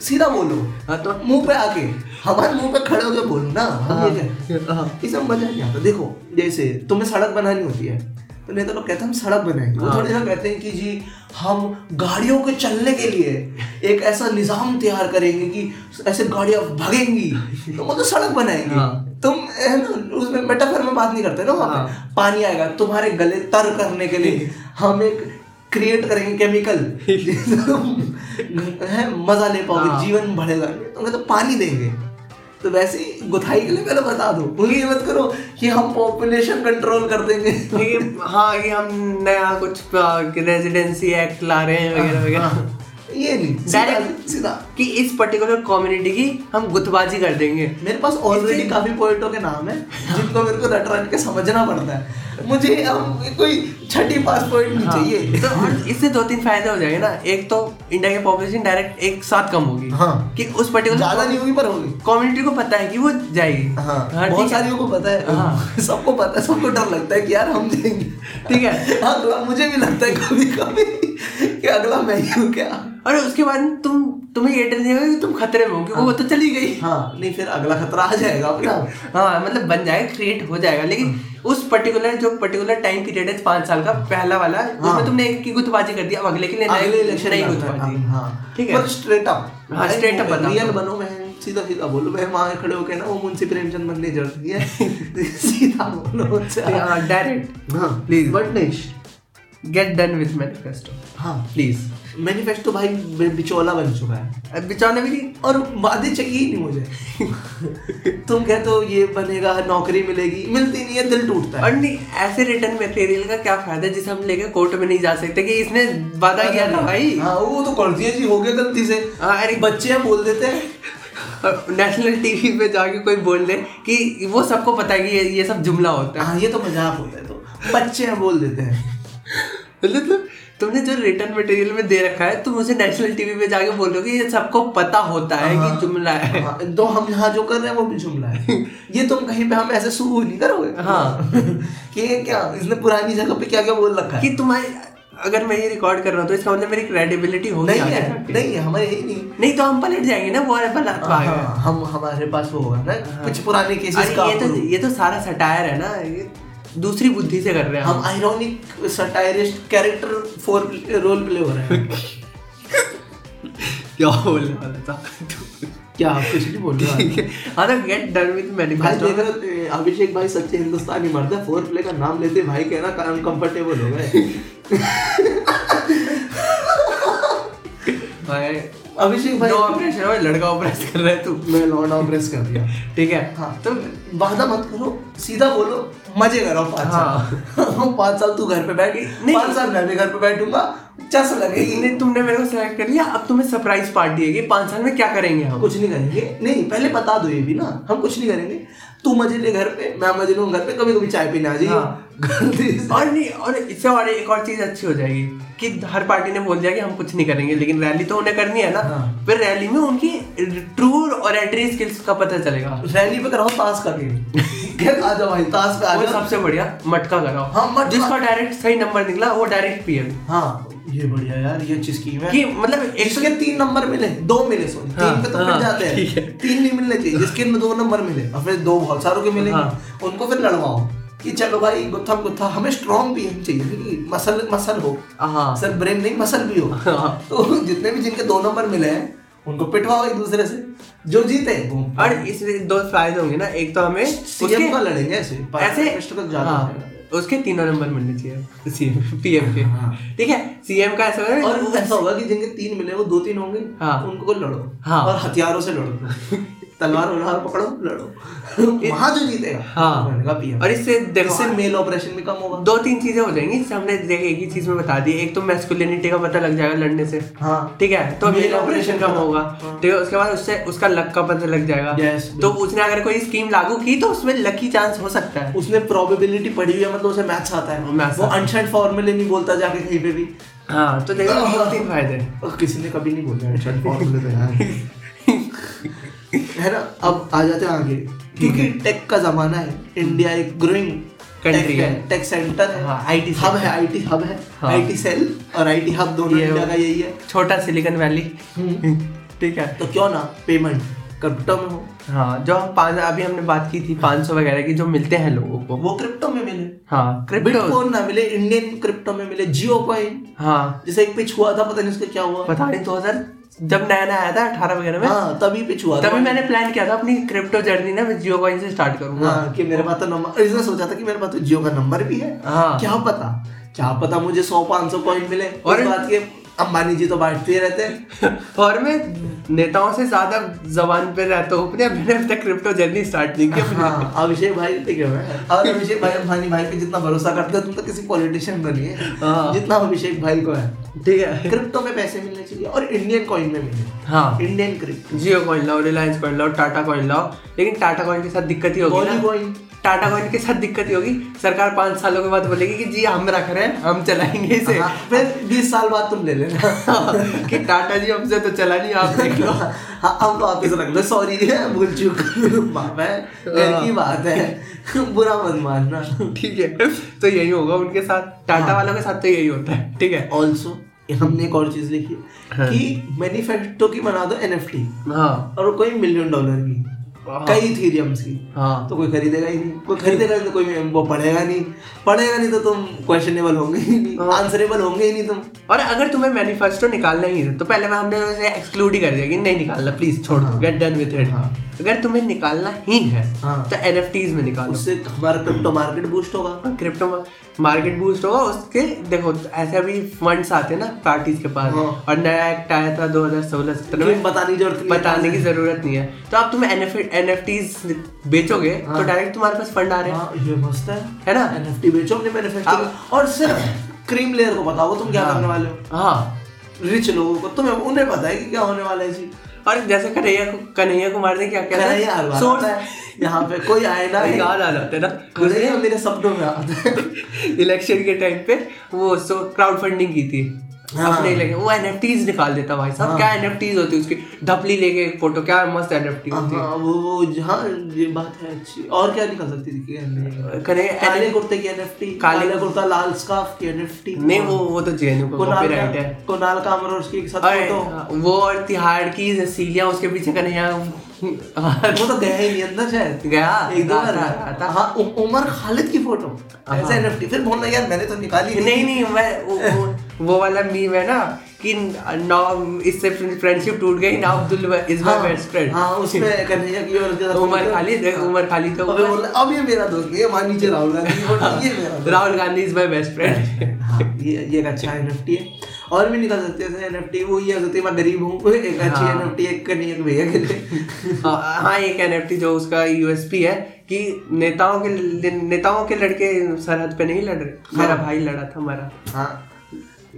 Speaker 2: सीधा बोलो।
Speaker 1: हाँ तो
Speaker 2: मुँह पे आके। हमारे मुँह पे खड़े होके बोलो ना। कहते हैं।
Speaker 1: हाँ।
Speaker 2: ये सब मज़ा नहीं आता। देखो जैसे तुम्हें सड़क बनानी होती है तो नहीं तो लोग कहते हैं हम सड़क बनाएँगे। वो
Speaker 1: हाँ।
Speaker 2: थोड़ी ना कहते हैं कि जी हम गाड़ियों के चलने के लिए एक ऐसा निज़ाम तैयार करेंगे कि ऐसे गाड़ियाँ भागेंगी। तो तो सड़क बनाएँगे।
Speaker 1: हाँ।
Speaker 2: तुम है ना उसमें मेटाफर में बात नहीं करते ना वहाँ
Speaker 1: हाँ।
Speaker 2: पानी आएगा तुम्हारे गले तर करने के लिए हम एक क्रिएट करेंगे केमिकल है मज़ा ले पाओगे
Speaker 1: हाँ।
Speaker 2: जीवन बढ़ेगा। तो कहते पानी देंगे। तो वैसे ही गुथाई के लिए पहले बता दो। उन्हें ये मत करो कि हम पॉपुलेशन कंट्रोल कर देंगे।
Speaker 1: हाँ कि हम नया कुछ रेजिडेंसी एक्ट ला रहे हैं वगैरह वगैरह।
Speaker 2: हाँ, ये सीधा
Speaker 1: कि इस पर्टिकुलर कम्युनिटी की हम गुतबाजी कर देंगे।
Speaker 2: मेरे पास ऑलरेडी काफ़ी पोइटों के नाम है जिनको मेरे को रट के समझना पड़ता है। मुझे अब कोई छठी पास पॉइंट नहीं
Speaker 1: हाँ,
Speaker 2: चाहिए।
Speaker 1: तो इससे दो तीन फ़ायदे हो जाएँगे ना। एक तो इंडिया की पॉपुलेशन डायरेक्ट एक साथ कम होगी।
Speaker 2: हाँ।
Speaker 1: कि उस पर्टिकुलर
Speaker 2: ज़्यादा नहीं होगी पर होगी।
Speaker 1: कम्युनिटी को पता है कि वो जाएगी।
Speaker 2: हाँ।
Speaker 1: हाँ,
Speaker 2: बहुत सारियों को पता है।
Speaker 1: हाँ।
Speaker 2: सबको पता है सबको डर लगता है कि यार हम जाएँगे।
Speaker 1: ठीक है।
Speaker 2: हाँ तो मुझे भी लगता है कभी कभी कि अगला मैं ही हूँ क्या?
Speaker 1: और उसके बाद तुम तुम्हें ये डर नहीं होगा कि तुम खतरे में हो क्योंकि वो तो चली गई।
Speaker 2: हाँ। नहीं फिर अगला खतरा आ जाएगा। अपना
Speaker 1: हाँ मतलब बन जाएगा क्रिएट हो जाएगा। लेकिन उस पर्टिकुलर जो पर्टिकुलर टाइम पीरियड है पाँच साल का पहला वाला
Speaker 2: हाँ।
Speaker 1: उसमें तुमने एक की गुतबाजी कर दिया अब अगले के लिए
Speaker 2: अगले इलेक्शन में
Speaker 1: गुतबाजी
Speaker 2: हाँ।
Speaker 1: ठीक है।
Speaker 2: स्ट्रेट अप
Speaker 1: हाँ, up बताओ।
Speaker 2: रियल बनो मैं सीधा सीधा बोलो मैं वहाँ खड़े होके ना वो मुंशी प्रेमचंद बनने ज़रूरत है? सीधा बोलो
Speaker 1: डायरेक्ट
Speaker 2: हाँ
Speaker 1: Please.
Speaker 2: बट नहीं
Speaker 1: गेट डन विथ मैनिफेस्टो
Speaker 2: हाँ
Speaker 1: प्लीज़
Speaker 2: मैनिफेस्टो भाई बिचौला बन चुका है।
Speaker 1: बिचौने भी नहीं
Speaker 2: और वादे चाहिए ही नहीं मुझे। तुम कहते हो ये बनेगा नौकरी मिलेगी मिलती नहीं है दिल टूटता है।
Speaker 1: और नहीं ऐसे रिटर्न मटेरियल का क्या फ़ायदा है जिसे हम लेके कोर्ट में नहीं जा सकते कि इसने वादा किया था भाई?
Speaker 2: हाँ वो तो कर दिया जी हो गया गलती से।
Speaker 1: हाँ, अरे
Speaker 2: बच्चे हैं बोल देते हैं।
Speaker 1: नेशनल टीवी पे जाके कोई बोल दे कि वो सबको पता है कि ये ये सब जुमला होता है।
Speaker 2: हाँ ये तो मज़ाक होता है तो। बच्चे हैं बोल देते हैं।
Speaker 1: मतलब तुमने जो रिटर्न मटेरियल में दे रखा है तुम उसे नेशनल टीवी पे जाके बोल रहे हो कि ये सबको पता होता है
Speaker 2: हाँ।
Speaker 1: कि जुमला है।
Speaker 2: हाँ, तो हम यहाँ जो कर रहे हैं वो भी जुमला है। ये तुम कहीं पे हम ऐसे शुरू नहीं करोगे?
Speaker 1: हाँ।
Speaker 2: कि ये क्या इसने पुरानी जगह पे क्या क्या बोल रखा है?
Speaker 1: कि तुम्हारी अगर मैं ये रिकॉर्ड कर रहा हूँ तो इसका मतलब मेरी क्रेडिबिलिटी होगी
Speaker 2: नहीं है नहीं है हमारे यही नहीं।
Speaker 1: नहीं तो हम पलट जाएँगे ना वो वाला
Speaker 2: हाँ, हम हमारे पास वो होगा ना कुछ पुराने केसेस का
Speaker 1: ये तो ये तो सारा सटायर है ना ये दूसरी बुद्धि से कर रहे हैं
Speaker 2: हम ironic satirist character for role play हो रहे हैं।
Speaker 1: क्या बोलने वाला था?
Speaker 2: क्या आप कुछ नहीं बोल रहे
Speaker 1: तो गेट डन विद
Speaker 2: भाई
Speaker 1: मैनिफेस्टो
Speaker 2: देख रहे अभिषेक भाई सच्चे हिंदुस्तानी मर्द है फोर प्ले का नाम लेते भाई कहना अनकंफर्टेबल हो गए।
Speaker 1: भाई
Speaker 2: अभिषेक भाई
Speaker 1: ऑपरेशन है लड़का ऑपरेशन कर रहा है तू।
Speaker 2: मैं लॉन्डा प्रेस कर दिया।
Speaker 1: ठीक है।
Speaker 2: हाँ तो वादा मत करो सीधा बोलो मज़े करो पाँच साल। पाँच साल तू घर पे बैठ
Speaker 1: नहीं।
Speaker 2: पाँच साल मैं भी घर पे बैठूँगा चस लगेगी।
Speaker 1: नहीं तुमने मेरे को सेलेक्ट कर लिया अब तुम्हें सरप्राइज़ पार्टी है कि पाँच साल में क्या करेंगे हम?
Speaker 2: कुछ नहीं करेंगे। नहीं पहले बता दो ये भी ना हम कुछ नहीं करेंगे। तू मज़े ले घर पे मैं मज़े लूँ घर पे कभी कभी चाय पीने आ जाइए
Speaker 1: हाँ। और नहीं और इससे और एक और चीज़ अच्छी हो जाएगी। कि हर पार्टी ने बोल दिया कि हम कुछ नहीं करेंगे लेकिन रैली तो उन्हें करनी है ना।
Speaker 2: हाँ।
Speaker 1: फिर रैली में उनकी ट्रू और एंट्री स्किल्स का पता चलेगा।
Speaker 2: रैली पे कराओ ताश का गेम आ जाओ भाई ताश पे आ जाओ।
Speaker 1: सबसे बढ़िया मटका कराओ।
Speaker 2: हाँ, मटका।
Speaker 1: जिसका डायरेक्ट सही नंबर निकला वो डायरेक्ट पीएम
Speaker 2: हाँ ये बढ़िया यार ये अच्छी स्कीम है।
Speaker 1: कि मतलब एक
Speaker 2: जिसके तीन नंबर मिले दो मिले सॉरी
Speaker 1: हाँ,
Speaker 2: तीन पे तो
Speaker 1: हाँ,
Speaker 2: जाते
Speaker 1: हैं।
Speaker 2: तीन नहीं मिलने चाहिए जिसके दो नंबर मिले और फिर दो बहुत सारों के मिले
Speaker 1: हाँ।
Speaker 2: उनको फिर लड़वाओ। कि चलो भाई गुत्था गुत्था हमें स्ट्रॉन्ग पीएम चाहिए कि मसल मसल हो
Speaker 1: हाँ
Speaker 2: सर ब्रेन नहीं मसल भी हो
Speaker 1: हाँ।
Speaker 2: तो जितने भी जिनके दो नंबर मिले हैं उनको पिटवाओ एक दूसरे से जो जीते
Speaker 1: और इसमें दो फ़ायदे होंगे ना एक तो हमें
Speaker 2: सीएम का लड़ेंगे ऐसे
Speaker 1: ऐसे हाँ, उसके तीनों नंबर मिलने चाहिए सीएम पीएम के
Speaker 2: हाँ।
Speaker 1: ठीक है सीएम का ऐसा होगा
Speaker 2: और ऐसा होगा कि जिनके तीन मिले वो दो तीन होंगे
Speaker 1: हाँ।
Speaker 2: उनको लड़ो
Speaker 1: हाँ।
Speaker 2: और हथियारों से लड़ो तलवार वलवार पकड़ो लड़ो। वहाँ जो जीतेगा
Speaker 1: हाँ। और इससे देखो
Speaker 2: इससे मेल ऑपरेशन भी कम होगा।
Speaker 1: दो तीन चीज़ें हो जाएँगी जिससे हमने देख एक ही चीज़ में बता दी। एक तो मैस्कुलिनिटी का पता लग जाएगा लड़ने से।
Speaker 2: हाँ।
Speaker 1: ठीक है तो मेल ऑपरेशन कम होगा।
Speaker 2: हाँ।
Speaker 1: ठीक है उसके बाद उससे उसका लक का पता लग जाएगा। तो उसने अगर कोई स्कीम लागू की तो उसमें लकी चांस हो सकता है।
Speaker 2: उसने प्रोबेबिलिटी पढ़ी हुई है मतलब उसे मैथ्स आता है। वो
Speaker 1: है।
Speaker 2: अनशर्ट फॉर्मूले नहीं बोलता जाके कहीं पे भी।
Speaker 1: हाँ तो देखो दो तीन फ़ायदे
Speaker 2: किसी ने कभी नहीं बोला अनशर्ट फॉर्मूले तो यार है ना? अब आ जाते हैं आगे। क्योंकि टेक का जमाना है। इंडिया एक ग्रोइंग
Speaker 1: Country है।
Speaker 2: टेक सेंटर है।
Speaker 1: हाँ,
Speaker 2: हब है आईटी हब है।
Speaker 1: हाँ।
Speaker 2: आईटी सेल और आईटी हब दोनों इंडिया का यही है।
Speaker 1: छोटा सिलिकॉन वैली
Speaker 2: हम्म।
Speaker 1: ठीक है।
Speaker 2: तो क्यों ना? पेमेंट क्रिप्टो में हो।
Speaker 1: हाँ जो हम पाँच अभी हमने बात की थी 500 वगैरह की जो मिलते हैं लोगों को।
Speaker 2: वो क्रिप्टो में मिले।
Speaker 1: हाँ क्रिप्टो
Speaker 2: ना मिले इंडियन क्रिप्टो में मिले। जियो कॉइन
Speaker 1: हाँ।
Speaker 2: जैसे एक पिच हुआ था पता नहीं उसका क्या हुआ।
Speaker 1: पता नहीं दो हज़ार जब नया नया आया था अठारह वगैरह में
Speaker 2: हाँ तभी पिच हुआ
Speaker 1: तभी मैंने प्लान किया था अपनी क्रिप्टो जर्नी ना मैं जियो कॉइन से स्टार्ट करूँगा।
Speaker 2: हाँ कि मेरे पास तो नंबर इसने सोचा था कि मेरे पास तो जियो का नंबर भी है।
Speaker 1: हाँ।
Speaker 2: क्या पता? क्या पता मुझे सौ पाँच सौ कॉइन मिले और
Speaker 1: और-
Speaker 2: बात के अंबानी जी तो बांटते ही रहते हैं।
Speaker 1: और मैं नेताओं से ज़्यादा जबान पे रहता हूँ अपने मैंने अब तक क्रिप्टो जर्नी स्टार्ट नहीं की
Speaker 2: हाँ अभिषेक भाई क्यों है और अभिषेक भाई अंबानी भाई पे जितना भरोसा करते हो तुम तो किसी पॉलिटिशियन को नहीं है। जितना अभिषेक भाई को है।
Speaker 1: ठीक है।
Speaker 2: क्रिप्टो में पैसे मिलने चाहिए और इंडियन कॉइन में मिले
Speaker 1: हाँ।
Speaker 2: इंडियन क्रिप्टो
Speaker 1: जियो कॉइन लाओ रिलायंस कॉइन लाओ टाटा कॉइन लाओ। लेकिन टाटा कॉइन के साथ दिक्कत ही होगी। टाटा कॉइन के साथ दिक्कत ही होगी। सरकार पाँच सालों के बाद बोलेगी कि जी हम रख रहे हैं हम चलाएँगे इसे।
Speaker 2: हाँ, फिर बीस साल बाद तुम ले लेना।
Speaker 1: कि टाटा जी हमसे तो चला नहीं आप देख लो।
Speaker 2: हाँ हम तो वापस रख लो सॉरी भूल चूक की बात है। बुरा मत मानना।
Speaker 1: ठीक है तो यही होगा उनके साथ। टाटा
Speaker 2: हाँ।
Speaker 1: वालों के साथ तो यही होता है ठीक है।
Speaker 2: ऑल्सो हमने एक और चीज़ लिखी। कि मैन्युफैक्चर की बना दो एनएफटी
Speaker 1: हाँ।
Speaker 2: और कोई मिलियन डॉलर की। कई थीरियम्स की
Speaker 1: हाँ।
Speaker 2: तो कोई खरीदेगा ही नहीं। कोई खरीदेगा नहीं तो कोई वो पढ़ेगा नहीं। पढ़ेगा नहीं तो तुम क्वेश्चनेबल होंगे ही नहीं।
Speaker 1: हाँ।
Speaker 2: आंसरेबल होंगे ही नहीं तुम।
Speaker 1: और अगर तुम्हें मैनिफेस्टो निकालना ही है तो पहले मैं हमने उसे एक्सक्लूड ही कर दिया कि नहीं निकालना प्लीज़ छोड़ दो
Speaker 2: हाँ।
Speaker 1: गेट डन विथ इट
Speaker 2: हाँ।
Speaker 1: अगर तुम्हें निकालना ही है
Speaker 2: हाँ।
Speaker 1: तो एनएफटीज में निकालो।
Speaker 2: उससे हमारा क्रिप्टो मार्केट बूस्ट होगा।
Speaker 1: क्रिप्टो मार्केट बूस्ट होगा। उसके देखो ऐसे अभी फंड्स आते हैं ना पार्टीज़ के पास।
Speaker 2: हाँ।
Speaker 1: और नया एक्ट आया था 2016 17
Speaker 2: तुम्हें
Speaker 1: में
Speaker 2: बताने की ज़रूरत नहीं है।
Speaker 1: बताने की ज़रूरत नहीं है। तो अब तुम एन बेचोगे तो
Speaker 2: हाँ।
Speaker 1: डायरेक्ट तुम्हारे पास फंड आ रहे हैं।
Speaker 2: हाँ ये मस्त है।
Speaker 1: है ना?
Speaker 2: एनएफटी बेचो अपने मैन्युफैक्चर और सिर्फ़ क्रीम लेयर को बताओ तुम क्या
Speaker 1: हाँ।
Speaker 2: करने वाले हो?
Speaker 1: हाँ।
Speaker 2: रिच लोगों को तुम्हें उन्हें पता है कि क्या होने वाला है जी।
Speaker 1: और जैसे कन्हैया को कन्हैया कुमार ने क्या किया
Speaker 2: कहना ये हर बार आता यहाँ पे कोई आए ना
Speaker 1: याद आ जाते ना।
Speaker 2: कन्हैया मेरे सपनों में आता है।
Speaker 1: इलेक्शन के टाइम पे वो सो क्राउड फंडिंग की थी।
Speaker 2: हाँ।
Speaker 1: अपने इलेक्शन वो एनएफटीज निकाल देता भाई साहब।
Speaker 2: हाँ।
Speaker 1: क्या एनएफटीज होती है उसकी? लेके एक फ़ोटो क्या मस्त एनएफटी होती है।
Speaker 2: हाँ वो वो हाँ ये बात है अच्छी। और क्या निकल सकती थी कि
Speaker 1: कन्हैया
Speaker 2: काले कुर्ते की एनएफटी
Speaker 1: काले-
Speaker 2: कुर्ता। लाल स्कार्फ की एनएफटी
Speaker 1: नहीं वो वो तो का कॉपीराइट है।
Speaker 2: कुणाल कामर और उसके साथ फ़ोटो
Speaker 1: वो और तिहाड़ की सीलियाँ उसके पीछे कन्हैया
Speaker 2: वो तो गया ही नहीं अंदर शायद।
Speaker 1: गया?
Speaker 2: एक दो बार। हाँ उमर खालिद की फ़ोटो। ऐसे एनएफटी फिर बोलना यार मैंने तो निकाली
Speaker 1: नहीं नहीं। मैं वो, वाला मीम है ना कि नाउ इससे फ्रेंडशिप टूट गई now Abdul is my best friend
Speaker 2: हाँ उसमें कन्हैया की और उसके साथ
Speaker 1: उमर। खालिद उमर खालिद तो
Speaker 2: अबे बोल अब ये मेरा दोस्त नहीं है वहाँ नीचे राहुल गांधी फ़ोटो ये मेरा
Speaker 1: Rahul Gandhi is my best friend
Speaker 2: हाँ ये ये एक अच्छा एनएफटी है। और भी निकल सकते हैं एनएफटी वो ये हो सकती है मैं गरीब हूँ एक अच्छी
Speaker 1: हाँ।
Speaker 2: एनएफटी एक करनी है भैया के लिए।
Speaker 1: हाँ एक एनएफटी जो उसका यूएसपी है कि नेताओं के नेताओं के लड़के सरहद पे नहीं लड़ रहे मेरा
Speaker 2: हाँ।
Speaker 1: भाई लड़ा था हमारा
Speaker 2: हाँ।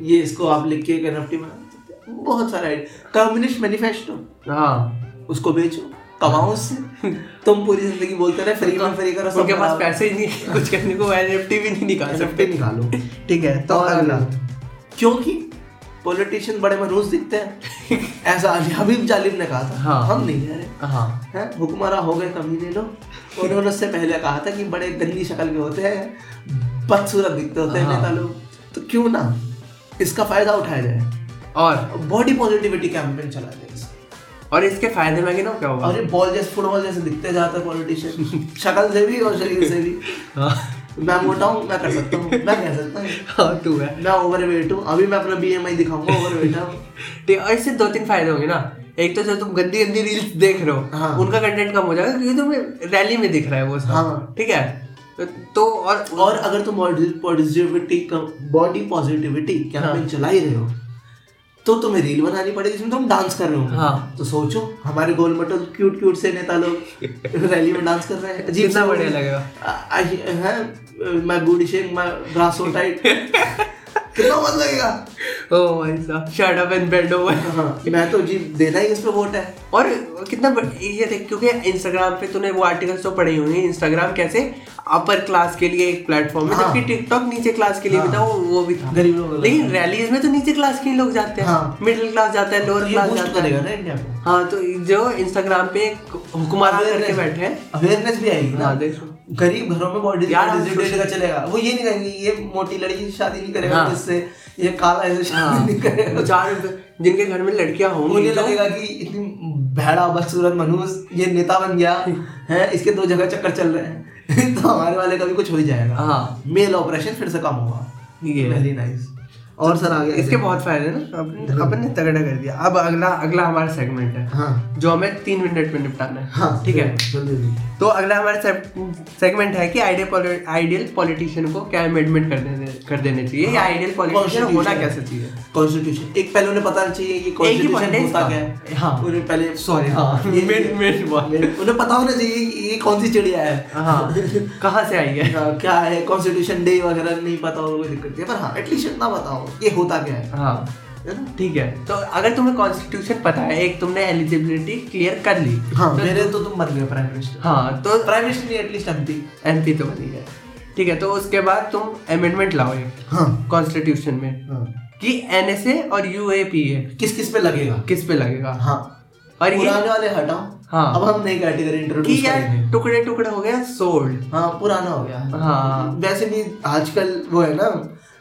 Speaker 2: ये इसको आप लिख के एनएफटी बना। बहुत सारा कम्युनिस्ट मैनिफेस्टो
Speaker 1: हाँ।
Speaker 2: उसको बेचो कमाओ उससे। तुम पूरी ज़िंदगी बोलते रहे फ्री में फ्री करो सब
Speaker 1: उनके पास पैसे ही नहीं कुछ करने को एनएफटी भी नहीं निकाल सकते।
Speaker 2: निकालो।
Speaker 1: ठीक है तो अगला।
Speaker 2: क्योंकि पॉलिटिशियन बड़े मनूस दिखते हैं। ऐसा हबीब जालिब ने कहा था।
Speaker 1: हाँ।
Speaker 2: हम नहीं कह रहे
Speaker 1: हाँ।
Speaker 2: हैं? हुक्मरा हो गए कमीने लोग उन्होंने उससे पहले कहा था कि बड़े गंदी शक्ल के होते हैं बदसूरत दिखते होते हैं
Speaker 1: हाँ।
Speaker 2: नेता लोग। तो क्यों ना? इसका फ़ायदा उठाया जाए।
Speaker 1: और?
Speaker 2: बॉडी पॉजिटिविटी कैंपेन चला जाए
Speaker 1: और इसके फ़ायदे में ना क्या होगा
Speaker 2: ये बॉल जैसे फुटबॉल जैसे दिखते जाते हैं पॉलिटिशियन शक्ल से भी और शरीर से भी।
Speaker 1: हाँ।
Speaker 2: मैं मोटा हूँ मैं कर सकता हूँ मैं कह सकता हूँ।
Speaker 1: हाँ तू है।
Speaker 2: मैं ओवर वेट हूँ अभी मैं अपना बी एम आई दिखाऊँगा ओवर वेट हूँ।
Speaker 1: और इससे दो तीन फ़ायदे होंगे ना। एक तो जो तुम गंदी गंदी रील्स देख रहे हो
Speaker 2: हाँ।
Speaker 1: उनका कंटेंट कम हो जाएगा क्योंकि तुम्हें रैली में दिख रहा है वो सब।
Speaker 2: हाँ।
Speaker 1: ठीक है? तो- और
Speaker 2: और अगर तुम पॉजिटिविटी बॉडी पॉजिटिविटी कैंपेन चला ही रहे हो? तो तुम्हें रील बनानी पड़ेगी जिसमें तुम डांस कर रहे हो।
Speaker 1: हाँ।
Speaker 2: तो सोचो हमारे गोल मटल क्यूट क्यूट से नेता लोग रैली में डांस कर रहे हैं। अजीब सा
Speaker 1: बढ़िया लगेगा।
Speaker 2: है मैं गुड शेक मैं ग्रास टाइट कितना मत लगेगा?
Speaker 1: ओ भाई साहब shut up and bend over
Speaker 2: हाँ मैं तो जी देना ही इस पे वोट है।
Speaker 1: और कितना ये देख क्योंकि इंस्टाग्राम पे तूने वो आर्टिकल्स तो पढ़े होंगे। इंस्टाग्राम कैसे? अपर क्लास के लिए एक प्लेटफॉर्म है
Speaker 2: हाँ।
Speaker 1: जबकि टिकटॉक नीचे क्लास के लिए भी था वो वो भी था।
Speaker 2: गरीब लोगों।
Speaker 1: लेकिन रैलीज में तो नीचे क्लास के लोग जाते हैं।
Speaker 2: हाँ।
Speaker 1: मिडिल क्लास जाता है
Speaker 2: तो
Speaker 1: लोअर क्लास जाता है।
Speaker 2: ना इंडिया को?
Speaker 1: हाँ तो जो इंस्टाग्राम पे एक हुक्मरान करके बैठे हैं।
Speaker 2: अवेयरनेस भी आएगी ना।
Speaker 1: हाँ देखो।
Speaker 2: गरीब घरों में बॉडी
Speaker 1: यार,
Speaker 2: का चलेगा। वो ये नहीं कहेंगे ये मोटी लड़की शादी नहीं करेगा इससे ये काला ऐसे शादी नहीं करेगा।
Speaker 1: हाँ चार जिनके घर में लड़कियाँ होंगी
Speaker 2: मुझे
Speaker 1: तो-
Speaker 2: लगेगा कि इतनी भैड़ा बदसूरत मनुष्य ये नेता बन गया है इसके दो जगह चक्कर चल रहे हैं। तो हमारे वाले का भी कुछ हो ही जाएगा।
Speaker 1: हाँ।
Speaker 2: मेल ऑपरेशन फिर से कम होगा।
Speaker 1: ये।
Speaker 2: वेरी नाइस और सर आ गया
Speaker 1: इसके बहुत फ़ायदे ना अपन ने तगड़ा कर दिया। अब अगला अगला हमारा सेगमेंट है
Speaker 2: हाँ।
Speaker 1: जो हमें तीन मिनट में निपटाना है।
Speaker 2: हाँ
Speaker 1: ठीक है? तो अगला हमारा सेगमेंट है कि आइडियल आइडियल पॉलिटिशियन को क्या अमेंडमेंट कर देने कर देने चाहिए? या आइडियल पॉलिटिशियन होना कैसे चाहिए?
Speaker 2: कॉन्स्टिट्यूशन एक पहले उन्हें पता चाहिए ये कॉन्स्टिट्यूशन होता क्या है।
Speaker 1: हाँ।
Speaker 2: उन्हें पहले
Speaker 1: सॉरी हाँ।
Speaker 2: पता होना चाहिए ये कौन सी चिड़िया है।
Speaker 1: हाँ। कहाँ से आई है?
Speaker 2: हाँ, क्या है? कॉन्स्टिट्यूशन डे वगैरह नहीं पता हो कोई दिक्कत है। पर हाँ एटलीस्ट इतना बताओ ये होता क्या है?
Speaker 1: हाँ। ठीक है। तो अगर तुम्हें कॉन्स्टिट्यूशन पता है एक तुमने एलिजिबिलिटी क्लियर कर ली
Speaker 2: हाँ
Speaker 1: तो
Speaker 2: मेरे तो तुम बन गए प्राइम मिनिस्टर
Speaker 1: हाँ तो
Speaker 2: प्राइम मिनिस्टर नहीं एटलीस्ट एमपी
Speaker 1: एमपी तो बनी है। ठीक है तो उसके बाद तुम अमेंडमेंट लाओ एक।
Speaker 2: हाँ।
Speaker 1: कॉन्स्टिट्यूशन में।
Speaker 2: हाँ।
Speaker 1: कि एनएसए और यूएपीए
Speaker 2: किस किस पे लगेगा?
Speaker 1: किस पे लगेगा?
Speaker 2: हाँ।
Speaker 1: और ये
Speaker 2: पुराने वाले हटाओ।
Speaker 1: हाँ।
Speaker 2: अब हम नई कैटेगरी इंट्रोड्यूस करेंगे।
Speaker 1: टुकड़े टुकड़े हो गया सोल्ड
Speaker 2: हाँ पुराना हो गया।
Speaker 1: हाँ।
Speaker 2: वैसे भी आजकल वो है ना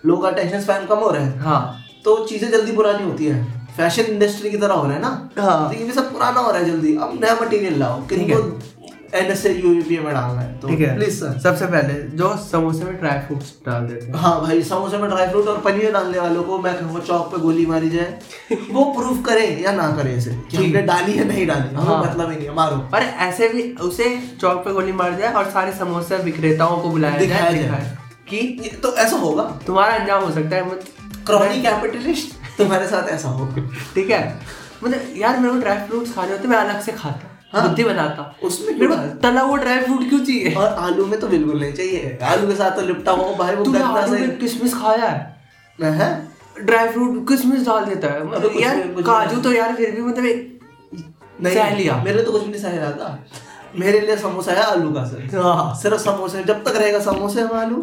Speaker 2: लोग अटेंशन स्पैन कम हो रहे हैं।
Speaker 1: हाँ।
Speaker 2: तो चीज़ें जल्दी पुरानी होती है। फ़ैशन इंडस्ट्री की तरह हो रहा है ना?
Speaker 1: हाँ।
Speaker 2: तो ये भी सब पुराना हो रहा है जल्दी। अब नया मटेरियल लाओ
Speaker 1: ठीक
Speaker 2: किनको एनएसए यूपीए में डालना है तो प्लीज़ सर
Speaker 1: सबसे पहले जो समोसे में ड्राई फ्रूट्स डाल देते हैं।
Speaker 2: हाँ भाई समोसे में ड्राई फ्रूट और पनीर डालने वालों को मैं कहूँगा चौक पे गोली मारी जाए। वो प्रूफ करे या ना करे इसे कि हमने डाली है नहीं डाली।
Speaker 1: हाँ।
Speaker 2: मतलब ही नहीं मारो।
Speaker 1: और ऐसे भी उसे चौक पे गोली मार जाए और सारे समोसे विक्रेताओं को बुलाया जाए। कि
Speaker 2: तो ऐसा होगा।
Speaker 1: तुम्हारा अंजाम हो सकता है मत-
Speaker 2: क्रॉनी कैपिटलिस्ट तुम्हारे साथ ऐसा होगा।
Speaker 1: ठीक है? मतलब यार मेरे को ड्राई फ्रूट्स खाने होते मैं अलग से खाता
Speaker 2: हाँ।
Speaker 1: बुद्धि बनाता।
Speaker 2: उसमें
Speaker 1: मेरे को तला हुआ ड्राई फ्रूट क्यों चाहिए?
Speaker 2: और आलू में तो बिल्कुल नहीं चाहिए। आलू के साथ तो लिपटा हुआ भाई वो गंदा से
Speaker 1: किशमिश खाया है?
Speaker 2: है?
Speaker 1: ड्राई फ्रूट किशमिश डाल देता है? मतलब यार काजू तो यार फिर भी मतलब
Speaker 2: नहीं
Speaker 1: सह लिया
Speaker 2: मेरे तो कुछ भी नहीं सह रहा था। मेरे लिए समोसा है आलू का सर।
Speaker 1: हाँ।
Speaker 2: सिर्फ़ समोसे जब तक रहेगा समोसे में आलू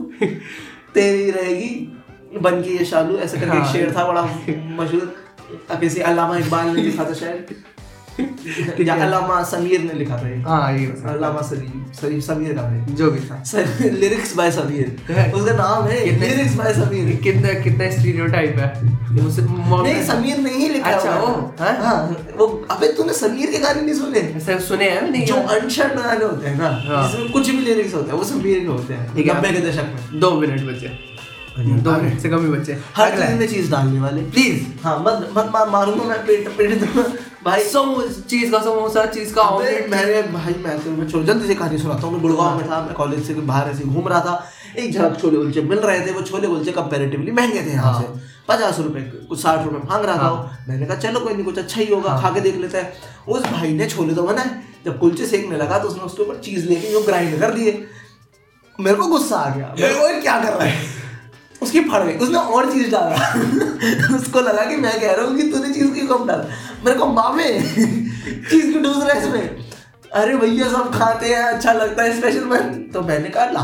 Speaker 2: तेरी रहेगी बन के ये शालू। ऐसे करके
Speaker 1: हाँ।
Speaker 2: शेर था बड़ा मशहूर। किसी अलामा इकबाल ने लिखा था शायद। या अल्लामा समीर ने लिखा था
Speaker 1: हाँ ये
Speaker 2: सलीम सलीम समीर का है
Speaker 1: जो भी था।
Speaker 2: Lyrics by Sameer. उसका नाम है लिरिक्स बाय समीर।
Speaker 1: कितना कितना स्टीरियोटाइप है।
Speaker 2: नहीं समीर नहीं लिखा
Speaker 1: अच्छा, वो,
Speaker 2: हाँ?
Speaker 1: हाँ
Speaker 2: वो अबे तूने समीर के गाने नहीं सुने?
Speaker 1: ऐसे सुने हैं नहीं
Speaker 2: जो अनशन गाने होते हैं ना
Speaker 1: हाँ।
Speaker 2: जिसमें कुछ भी लिरिक्स होते हैं वो समीर के होते हैं
Speaker 1: है।
Speaker 2: नब्बे के दशक में।
Speaker 1: दो मिनट बचे। दो मिनट से कम ही बचे।
Speaker 2: हर चीज़ में चीज़ डालने वाले।
Speaker 1: प्लीज़
Speaker 2: हाँ मत मत मारूँगा मैं पेट पेट भाई
Speaker 1: समोसा चीज़ का समोसा चीज़ का ऑमलेट
Speaker 2: मैंने भाई मैं तो मैं छोड़ जल्दी से कहानी सुनाता हूँ। मैं गुड़गांव में था मैं कॉलेज से बाहर ऐसे घूम रहा था। एक झलक छोले कुलचे मिल रहे थे वो छोले कुलचे कंपेरेटिवली महँगे थे यहाँ
Speaker 1: हाँ।
Speaker 2: से। पचास रुपए कुछ साठ रुपए मांग रहा था मैंने कहा चलो कोई नहीं कुछ अच्छा ही होगा खा के देख लेते हैं। उस भाई ने छोले तो बनाए। जब कुलचे सेकने लगा तो उसने उसके ऊपर चीज़ लेके जो ग्राइंड कर दिए। मेरे को गुस्सा आ गया। मेरे को क्या कर रहा है? उसकी फड़ गई। उसने और चीज़ डाला। उसको लगा कि मैं कह रहा हूँ कि तूने चीज़ क्यों कम डाल? मेरे को मामे चीज़ क्यों डूस रहा है इसमें अरे भैया सब खाते हैं अच्छा लगता है स्पेशल मैन तो मैंने कहा ला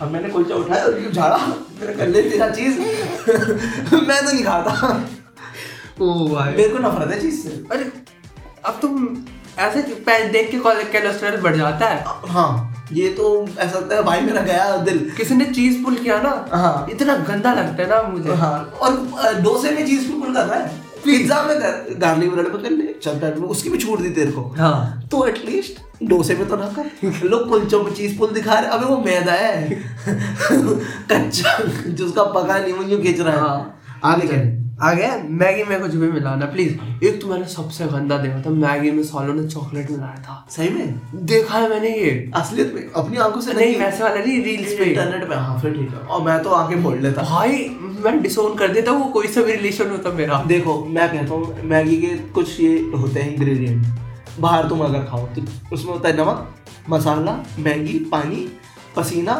Speaker 2: अब मैंने कुलचा उठाया और झाड़ा। मेरे कर ले तेरा चीज़। मैं तो नहीं खाता।
Speaker 1: ओ भाई।
Speaker 2: मेरे को नफरत है चीज़ से।
Speaker 1: अरे अब तुम ऐसे देख के कोलेस्ट्रॉल बढ़ जाता है।
Speaker 2: हाँ। ये तो ऐसा लगता है भाई मेरा गया दिल।
Speaker 1: किसी ने चीज़ पुल किया ना?
Speaker 2: हाँ।
Speaker 1: इतना गंदा लगता है ना मुझे।
Speaker 2: हाँ। और डोसे में चीज़ भी कर रहा है? पिज्जा में गार्लिक ब्रेड पकड़ ले चल में उसकी भी छूट दी तेरे को।
Speaker 1: हाँ।
Speaker 2: तो एटलीस्ट डोसे में तो ना कर। लोग कुलचों में चीज़ पुल दिखा रहे अबे वो मैदा है। कच्चा जिसका पका नहीं वो यूँ खींच रहा है।
Speaker 1: हाँ।
Speaker 2: आगे चल।
Speaker 1: आ गया मैगी में कुछ भी मिलाना प्लीज़ एक तो मैंने सबसे गंदा देखा था मैगी में सालों ने चॉकलेट मिलाया था।
Speaker 2: सही में?
Speaker 1: देखा है मैंने ये।
Speaker 2: असलियत में अपनी आँखों से
Speaker 1: नहीं वैसे वाला नहीं रील्स पे।
Speaker 2: इंटरनेट पे। हाँ फिर ठीक है। और मैं तो आँखें फोड़ लेता।
Speaker 1: भाई मैं डिसोन कर देता वो कोई सा भी रिलेशन होता मेरा।
Speaker 2: देखो मैं कहता हूँ मैगी के कुछ ये होते हैं इंग्रेडिएंट बाहर तुम अगर खाओ तो उसमें होता है नमक मसाला मैगी पानी पसीना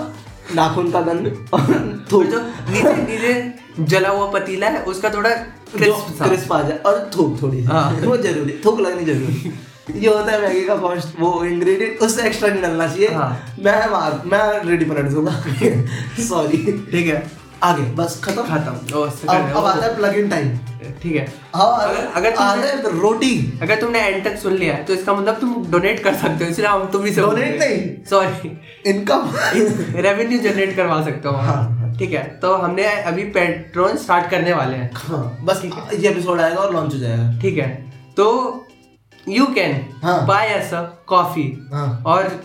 Speaker 2: नाखून का गंध और
Speaker 1: तो
Speaker 2: थूक
Speaker 1: जो नीचे नीचे जला हुआ पतीला है उसका थोड़ा क्रिस्प
Speaker 2: क्रिस्प आ जाए और थूक थोड़ी
Speaker 1: हाँ।
Speaker 2: वो ज़रूरी थूक लगनी ज़रूरी। ये होता है मैगी का फ़र्स्ट वो इंग्रेडिएंट उससे एक्स्ट्रा नहीं डालना चाहिए।
Speaker 1: हाँ।
Speaker 2: मैं मैं रेडी पलट दूँगा। सॉरी
Speaker 1: ठीक है।
Speaker 2: आगे बस खत्म?
Speaker 1: खत्म।
Speaker 2: अब अब आता है प्लग इन टाइम
Speaker 1: ठीक है।
Speaker 2: हाँ
Speaker 1: अगर- अगर तुमने-
Speaker 2: रोटी
Speaker 1: अगर तुमने एंड तक सुन लिया है तो इसका मतलब तुम डोनेट कर सकते हो इसलिए हम तुम ही
Speaker 2: Donate नहीं।
Speaker 1: सॉरी
Speaker 2: इनकम
Speaker 1: रेवेन्यू जनरेट करवा सकते हो।
Speaker 2: हाँ।
Speaker 1: ठीक है तो हमने अभी पेट्रोन स्टार्ट करने वाले हैं।
Speaker 2: हाँ बस ये एपिसोड आएगा और लॉन्च हो जाएगा।
Speaker 1: ठीक है तो you can. Buy us coffee और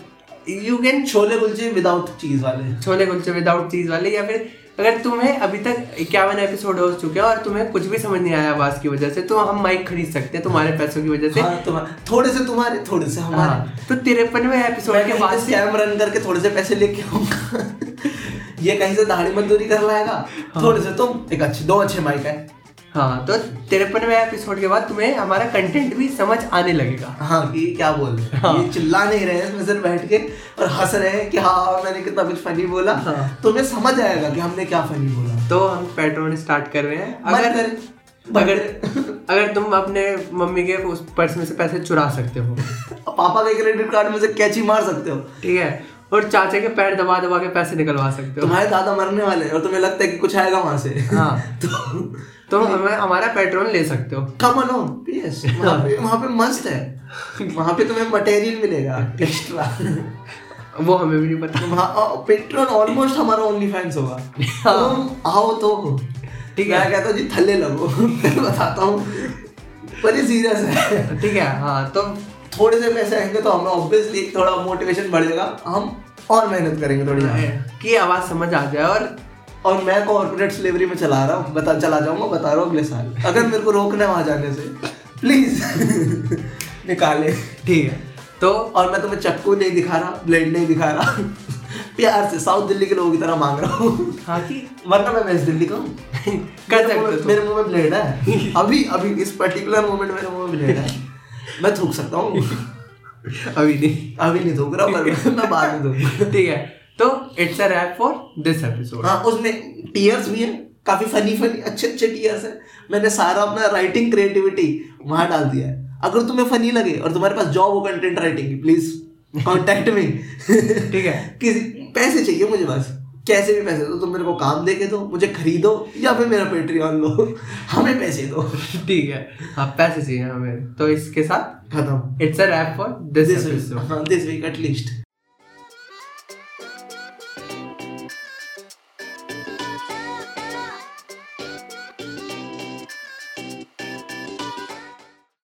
Speaker 1: you can
Speaker 2: chole kulche without cheese वाले।
Speaker 1: छोले कुलचे विदाउट चीज़ वाले या फिर अगर तुम्हें अभी तक इक्यावन एपिसोड हो चुके हैं और तुम्हें कुछ भी समझ नहीं आया आवाज़ की वजह से तो हम माइक खरीद सकते हैं तुम्हारे पैसों की वजह से।
Speaker 2: हाँ, थोड़े से तुम्हारे थोड़े से हमारे।
Speaker 1: हाँ, तो तिरपनवे एपिसोड के बाद
Speaker 2: स्कैम रन करके थोड़े से पैसे लेके आऊँगा। ये कहीं से दाढ़ी मजदूरी कर लाएगा थोड़े से तुम एक अच्छे दो अच्छे माइक है।
Speaker 1: हाँ तो तिरपनवे एपिसोड के बाद तुम्हें हमारा कंटेंट भी समझ आने लगेगा।
Speaker 2: हाँ। कि क्या बोल रहे हैं।
Speaker 1: हाँ।
Speaker 2: ये चिल्ला नहीं रहे हैं इसमें सिर्फ़ बैठ के और हंस रहे हैं कि हाँ मैंने कितना कुछ फनी बोला।
Speaker 1: हाँ।
Speaker 2: तुम्हें समझ आएगा कि हमने क्या फनी बोला।
Speaker 1: तो हम पेट्रोल स्टार्ट कर रहे हैं। अगर अगर अगर तुम अपने मम्मी के उस पर्स में से पैसे चुरा सकते हो।
Speaker 2: पापा के क्रेडिट कार्ड में से कैची मार सकते हो।
Speaker 1: ठीक है। और चाचा के पैर दबा दबा के पैसे निकलवा सकते हो।
Speaker 2: तुम्हारे दादा मरने वाले हैं और तुम्हें लगता है कि कुछ आएगा वहाँ से।
Speaker 1: हाँ।
Speaker 2: तो
Speaker 1: तुम हमें हमारा पेट्रोल ले सकते हो।
Speaker 2: कम अलोन यस वहाँ पे वहाँ पे मस्त है। वहाँ पे तुम्हें मटेरियल मिलेगा एक्स्ट्रा
Speaker 1: वो हमें भी नहीं पता।
Speaker 2: पेट्रोल ऑलमोस्ट हमारा ओनली फैंस होगा तुम आओ तो।
Speaker 1: ठीक
Speaker 2: मैं
Speaker 1: है
Speaker 2: कहता हूँ जी थल्ले लगो। मैं बताता हूँ। पर ये सीरियस है।
Speaker 1: ठीक है हाँ तो
Speaker 2: थोड़े से पैसे आएँगे तो हमें ऑब्वियसली थोड़ा मोटिवेशन बढ़ेगा। हम और मेहनत करेंगे थोड़ी ज़्यादा।
Speaker 1: की आवाज़ समझ आ जाए और
Speaker 2: और मैं कॉर्पोरेट स्लेवरी में चला रहा हूँ। बता चला जाऊँगा बता रहा हूँ अगले साल। अगर मेरे को रोकना है वहाँ जाने से प्लीज़ निकाले।
Speaker 1: ठीक है। तो
Speaker 2: और मैं तुम्हें चक्कू नहीं दिखा रहा ब्लेड नहीं दिखा रहा। प्यार से साउथ दिल्ली के लोगों की तरह मांग रहा हूँ।
Speaker 1: हाँ की
Speaker 2: वरना मैं वेस्ट दिल्ली का हूँ।
Speaker 1: कर सकते
Speaker 2: मेरे मुँह में ब्लेड है। अभी अभी इस पर्टिकुलर मोमेंट मेरे मुँह में ब्लेड है। मैं थूक सकता हूँ।
Speaker 1: अभी नहीं।
Speaker 2: अभी नहीं थूक रहा पर मैं बाद में थूक
Speaker 1: ठीक है। तो it's a wrap for this episode
Speaker 2: हाँ उसमें टीयर्स भी है काफ़ी फनी फनी अच्छे अच्छे टीयर्स है। मैंने सारा अपना राइटिंग क्रिएटिविटी वहाँ डाल दिया है। अगर तुम्हें फनी लगे और तुम्हारे पास जॉब हो कंटेंट राइटिंग की प्लीज़ कांटेक्ट मी
Speaker 1: ठीक है।
Speaker 2: किसी पैसे चाहिए मुझे बस। कैसे भी पैसे दो तुम मेरे को काम दे के दो मुझे खरीदो या फिर मेरा पेट्रियन लो। हमें पैसे दो।
Speaker 1: ठीक है। हाँ पैसे चाहिए हमें। तो इसके साथ
Speaker 2: खत्म।
Speaker 1: It's a wrap for this
Speaker 2: this week at least